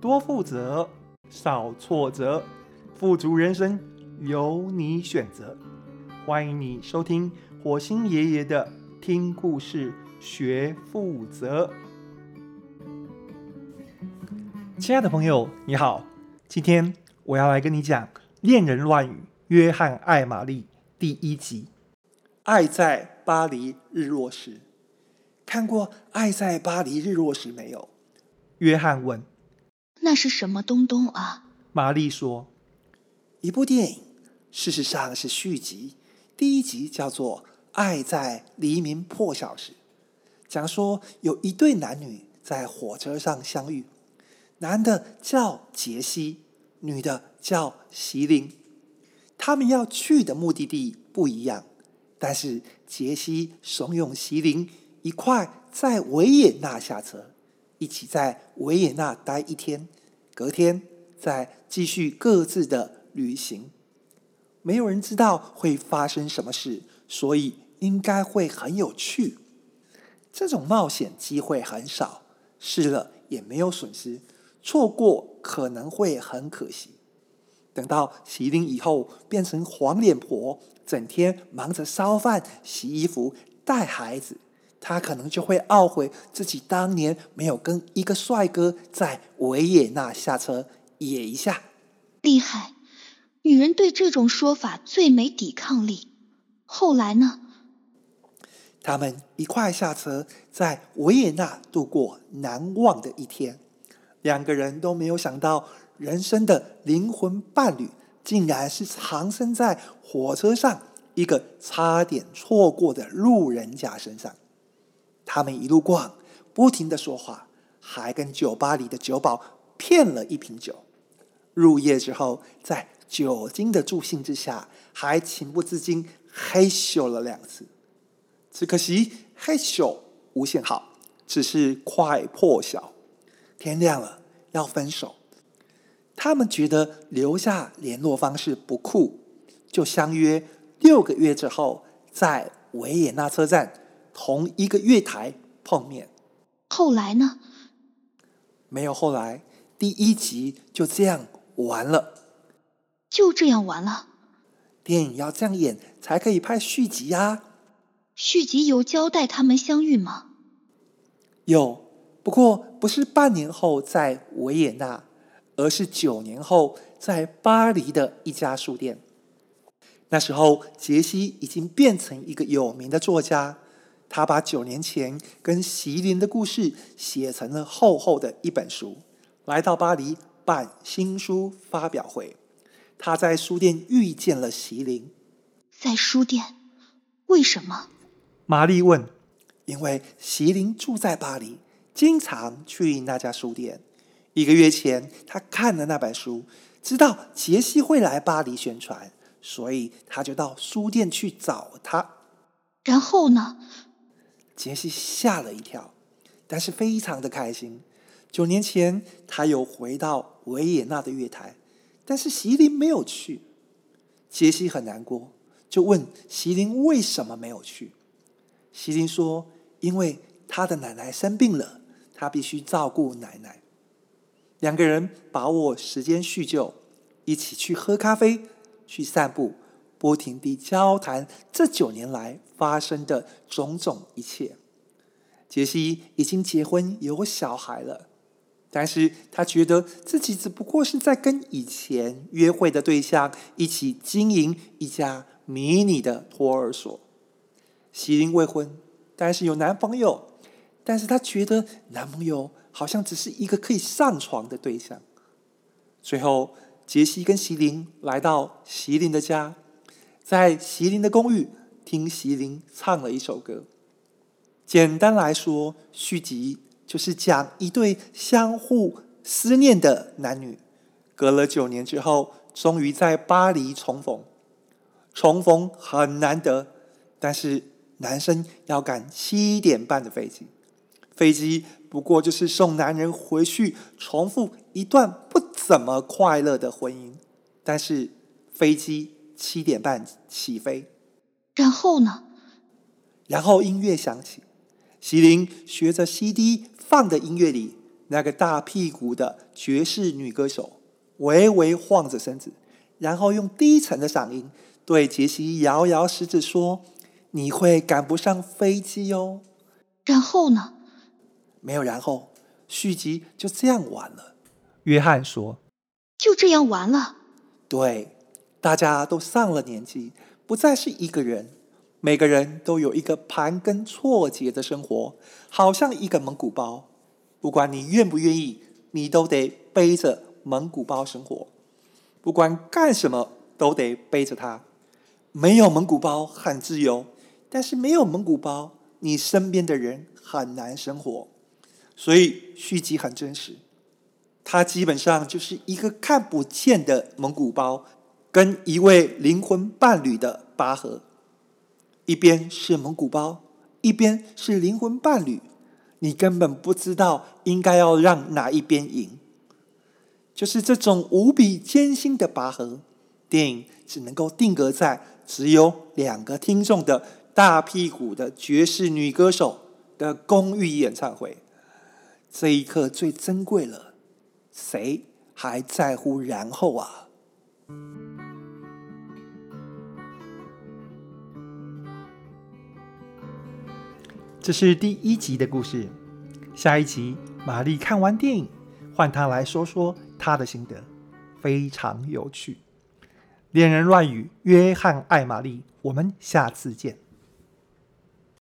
多负责，少挫折，富足人生由你选择。欢迎你收听火星爷爷的听故事学负责。亲爱的朋友，你好，今天我要来跟你讲《恋人乱语》约翰爱玛丽第一集《爱在巴黎日落时》。看过《爱在巴黎日落时》没有？约翰问：“那是什么东东啊？”玛丽说：“一部电影，事实上是续集。第一集叫做《爱在黎明破晓时》，讲说有一对男女在火车上相遇，男的叫杰西，女的叫席琳。他们要去的目的地不一样，但是杰西怂恿席琳一块在维也纳下车。”一起在维也纳待一天，隔天再继续各自的旅行。没有人知道会发生什么事，所以应该会很有趣。这种冒险机会很少，试了也没有损失，错过可能会很可惜。等到席琳以后变成黄脸婆，整天忙着烧饭、洗衣服、带孩子。他可能就会懊悔自己当年没有跟一个帅哥在维也纳下车野一下。厉害，女人对这种说法最没抵抗力。后来呢？他们一块下车，在维也纳度过难忘的一天。两个人都没有想到，人生的灵魂伴侣竟然是藏身在火车上一个差点错过的路人甲身上。他们一路逛，不停的说话，还跟酒吧里的酒保骗了一瓶酒。入夜之后，在酒精的助兴之下，还情不自禁嘿咻了两次。只可惜嘿咻无限好，只是快破晓。天亮了，要分手。他们觉得留下联络方式不酷，就相约六个月之后在维也纳车站。同一个月台碰面，后来呢？没有后来，第一集就这样完了。就这样完了？电影要这样演才可以拍续集呀。续集有交代他们相遇吗？有，不过不是半年后在维也纳，而是九年后在巴黎的一家书店。那时候，杰西已经变成一个有名的作家。他把九年前跟席琳的故事写成了厚厚的一本书，来到巴黎办新书发表会。他在书店遇见了席琳。在书店？为什么？玛丽问。因为席琳住在巴黎，经常去那家书店。一个月前，他看了那本书，知道杰西会来巴黎宣传，所以他就到书店去找他。然后呢？杰西吓了一跳，但是非常的开心。九年前，他又回到维也纳的月台，但是席琳没有去。杰西很难过，就问席琳为什么没有去。席琳说：“因为他的奶奶生病了，他必须照顾奶奶。”两个人把握时间叙旧，一起去喝咖啡，去散步。不停地交谈这九年来发生的种种一切。杰西已经结婚有小孩了，但是他觉得自己只不过是在跟以前约会的对象一起经营一家迷你的托儿所。席琳未婚，但是有男朋友，但是他觉得男朋友好像只是一个可以上床的对象。最后，杰西跟席琳来到席琳的家。在席琳的公寓听席琳唱了一首歌。简单来说，续集就是讲一对相互思念的男女，隔了九年之后，终于在巴黎重逢。重逢很难得，但是男生要赶七点半的飞机，飞机不过就是送男人回去，重复一段不怎么快乐的婚姻。但是飞机。七点半起飞，然后呢？然后音乐响起，席琳学着 CD 放的音乐里那个大屁股的爵士女歌手微微晃着身子，然后用低沉的嗓音对杰西摇摇食指说：“你会赶不上飞机哦。”然后呢？没有然后，续集就这样完了。约翰说：“就这样完了。”对，大家都上了年纪，不再是一个人。每个人都有一个盘根错节的生活，好像一个蒙古包。不管你愿不愿意，你都得背着蒙古包生活。不管干什么，都得背着它。没有蒙古包很自由，但是没有蒙古包，你身边的人很难生活。所以续集很真实，它基本上就是一个看不见的蒙古包，跟一位灵魂伴侣的拔河。一边是蒙古包，一边是灵魂伴侣，你根本不知道应该要让哪一边赢。就是这种无比艰辛的拔河，电影只能够定格在只有两个听众的大屁股的爵士女歌手的公寓演唱会。这一刻最珍贵了，谁还在乎然后啊？这是第一集的故事，下一集玛丽看完电影，换她来说说她的心得，非常有趣。恋人乱语，约翰爱玛丽，我们下次见。